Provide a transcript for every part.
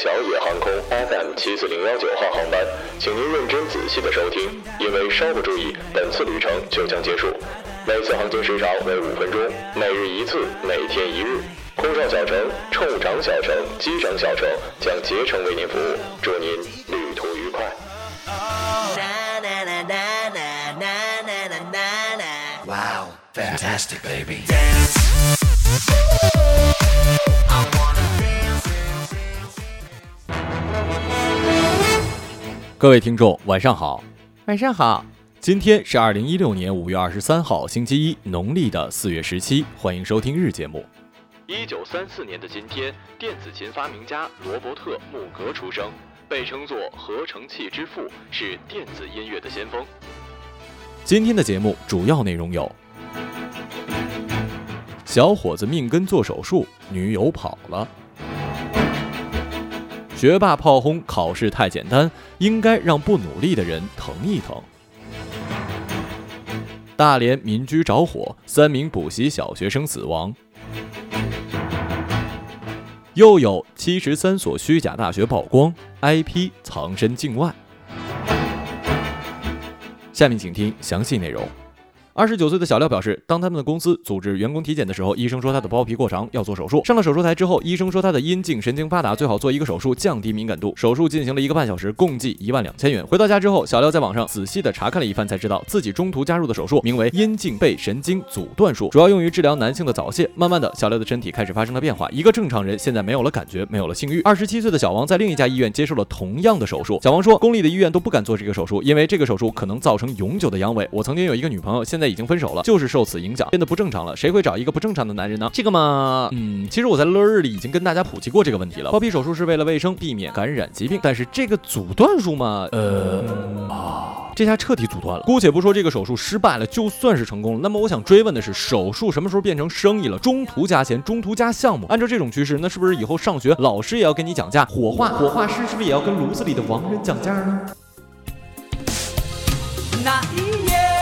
小野航空 FM 七四零幺九号航班，请您认真仔细的收听，因为稍不注意，本次旅程就将结束。每次航行时长为五分钟，每日一次，每天一日。空少小城、乘长小城、机长小城将竭诚为您服务，祝您旅途愉快。Wow, fantastic, baby. 各位听众，晚上好。晚上好，今天是二零一六年五月二十三号，星期一，农历的四月十七。欢迎收听日节目。一九三四年的今天，电子琴发明家罗伯特·穆格出生，被称作合成器之父，是电子音乐的先锋。今天的节目主要内容有：小伙子命根做手术，女友跑了；学霸炮轰考试太简单，应该让不努力的人疼一疼。大连民居着火，三名补习小学生死亡。又有七十三所虚假大学曝光，IP 藏身境外。下面请听详细内容。二十九岁的小廖表示，当他们的公司组织员工体检的时候，医生说他的包皮过长，要做手术。上了手术台之后，医生说他的阴茎神经发达，最好做一个手术，降低敏感度。手术进行了一个半小时，共计一万两千元。回到家之后，小廖在网上仔细的查看了一番，才知道自己中途加入的手术名为阴茎背神经阻断术，主要用于治疗男性的早泄。慢慢的，小廖的身体开始发生了变化，一个正常人现在没有了感觉，没有了性欲。二十七岁的小王在另一家医院接受了同样的手术。小王说，公立的医院都不敢做这个手术，因为这个手术可能造成永久的阳痿。我曾经有一个女朋友，现在已经分手了，就是受此影响变得不正常了。谁会找一个不正常的男人呢？这个嘛，嗯，其实我在乐日里已经跟大家普及过这个问题了。包皮手术是为了卫生，避免感染疾病，但是这个阻断术嘛，呃啊，这下彻底阻断了。姑且不说这个手术失败了，就算是成功了，那么我想追问的是，手术什么时候变成生意了？中途加钱，中途加项目，按照这种趋势，那是不是以后上学老师也要跟你讲价？火化火化师是不是也要跟炉子里的亡人讲价呢？那一夜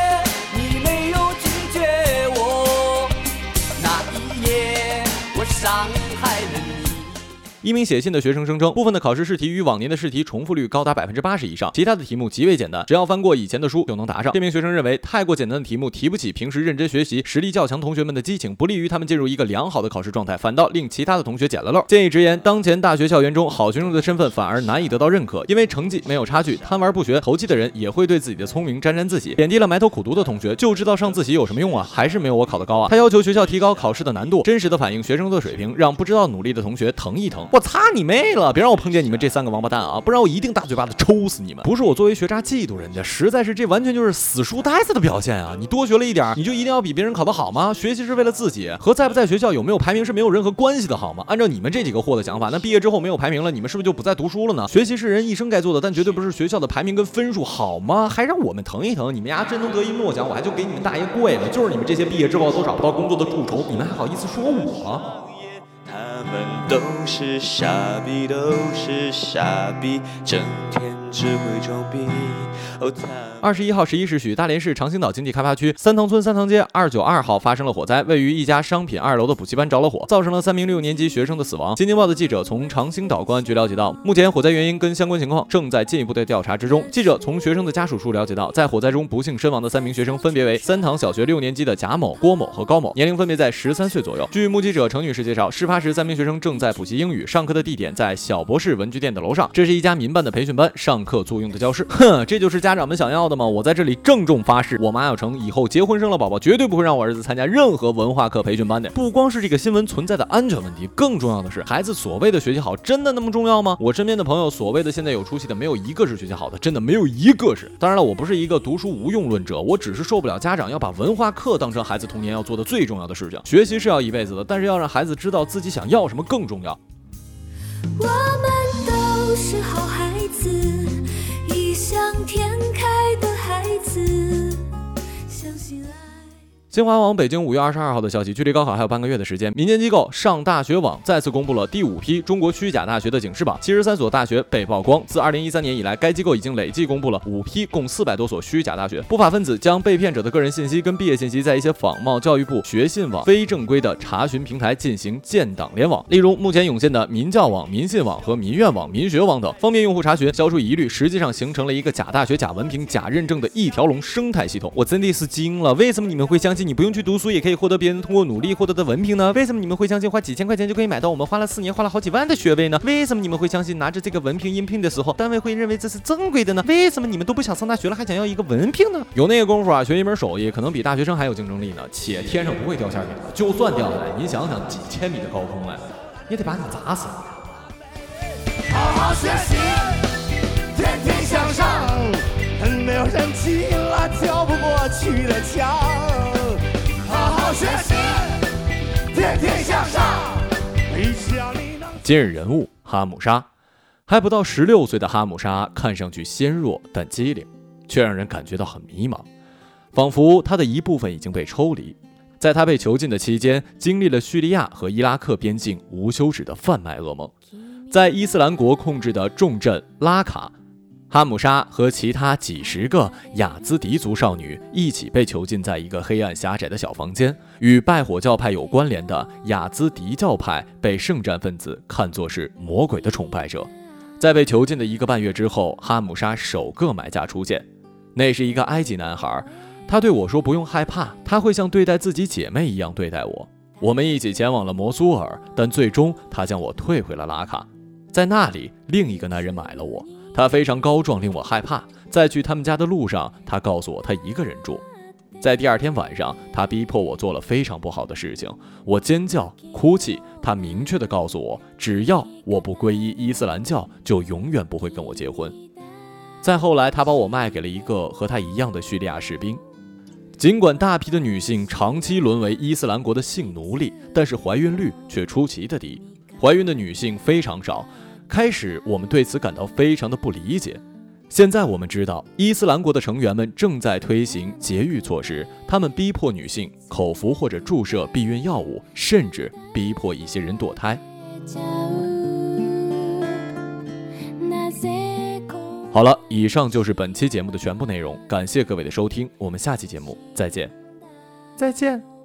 一名写信的学生声称，部分的考试试题与往年的试题重复率高达百分之八十以上，其他的题目极为简单，只要翻过以前的书就能答上。这名学生认为，太过简单的题目提不起平时认真学习、实力较强同学们的激情，不利于他们进入一个良好的考试状态，反倒令其他的同学捡了漏。建议直言，当前大学校园中，好学生的身份反而难以得到认可，因为成绩没有差距，贪玩不学、投机的人也会对自己的聪明沾沾自喜，贬低了埋头苦读的同学，就知道上自习有什么用啊？还是没有我考得高啊？他要求学校提高考试的难度，真实的反映学生的水平，让不知道努力的同学疼一疼。我擦你妹了！别让我碰见你们这三个王八蛋啊！不然我一定大嘴巴子抽死你们！不是我作为学渣嫉妒人家，实在是这完全就是死书呆子的表现啊！你多学了一点，你就一定要比别人考得好吗？学习是为了自己，和在不在学校有没有排名是没有任何关系的，好吗？按照你们这几个货的想法，那毕业之后没有排名了，你们是不是就不再读书了呢？学习是人一生该做的，但绝对不是学校的排名跟分数，好吗？还让我们疼一疼，你们丫真能得一诺奖，我还就给你们大爷跪了！就是你们这些毕业之后都找不到工作的蛀虫，你们还好意思说我？我们都是傻逼，都是傻逼，整天。只会装逼二十一号十一时许，大连市长兴岛经济开发区三塘村三塘街二九二号发生了火灾，位于一家商品二楼的补习班着了火，造成了三名六年级学生的死亡。新京报的记者从长兴岛公安局了解到，目前火灾原因跟相关情况正在进一步的调查之中。记者从学生的家属处了解到，在火灾中不幸身亡的三名学生分别为三塘小学六年级的贾某、郭某和高某，年龄分别在十三岁左右。据目击者程女士介绍，事发时三名学生正在补习英语，上课的地点在小博士文具店的楼上，这是一家民办的培训班，上课作用的教室。哼，这就是家长们想要的吗？我在这里郑重发誓，我马小成以后结婚生了宝宝，绝对不会让我儿子参加任何文化课培训班的。不光是这个新闻存在的安全问题，更重要的是，孩子所谓的学习好，真的那么重要吗？我身边的朋友，所谓的现在有出息的，没有一个是学习好的，真的没有一个是。当然了，我不是一个读书无用论者，我只是受不了家长要把文化课当成孩子童年要做的最重要的事情。学习是要一辈子的，但是要让孩子知道自己想要什么更重要。我们都是好孩新华网北京五月二十二号的消息，距离高考还有半个月的时间，民间机构上大学网再次公布了第五批中国虚假大学的警示榜，七十三所大学被曝光。自二零一三年以来，该机构已经累计公布了五批共四百多所虚假大学。不法分子将被骗者的个人信息跟毕业信息，在一些仿冒教育部学信网非正规的查询平台进行建档联网，例如目前涌现的民教网、民信网和民院网、民学网等，方便用户查询，消除疑虑。实际上形成了一个假大学、假文凭、假认证的一条龙生态系统。我真的是惊了，为什么你们会相信？你不用去读书也可以获得别人通过努力获得的文凭呢？为什么你们会相信花几千块钱就可以买到我们花了四年花了好几万的学位呢？为什么你们会相信拿着这个文凭应聘的时候，单位会认为这是正规的呢？为什么你们都不想上大学了，还想要一个文凭呢？有那个功夫啊，学一门手艺可能比大学生还有竞争力呢。且天上不会掉馅饼，就算掉下来，您想想几千米的高空哎，也得把你砸死。好好学习，天天向上，没有人踢了跳不过去的墙。学习，天天向上，今日人物哈姆沙，还不到十六岁的哈姆沙看上去纤弱但机灵，却让人感觉到很迷茫，仿佛他的一部分已经被抽离。在他被囚禁的期间，经历了叙利亚和伊拉克边境无休止的贩卖噩梦。在伊斯兰国控制的重镇拉卡，哈姆沙和其他几十个雅兹迪族少女一起被囚禁在一个黑暗狭窄的小房间。与拜火教派有关联的雅兹迪教派被圣战分子看作是魔鬼的崇拜者。在被囚禁的一个半月之后，哈姆沙首个买家出现，那是一个埃及男孩。他对我说：“不用害怕，他会像对待自己姐妹一样对待我。”我们一起前往了摩苏尔，但最终他将我退回了拉卡。在那里，另一个男人买了我，他非常高壮，令我害怕。在去他们家的路上，他告诉我他一个人住。在第二天晚上，他逼迫我做了非常不好的事情，我尖叫、哭泣。他明确地告诉我，只要我不皈依伊斯兰教，就永远不会跟我结婚。再后来，他把我卖给了一个和他一样的叙利亚士兵。尽管大批的女性长期沦为伊斯兰国的性奴隶，但是怀孕率却出奇的低，怀孕的女性非常少。开始我们对此感到非常的不理解，现在我们知道伊斯兰国的成员们正在推行节育措施，他们逼迫女性口服或者注射避孕药物，甚至逼迫一些人堕胎。好了，以上就是本期节目的全部内容，感谢各位的收听，我们下期节目再见，再见。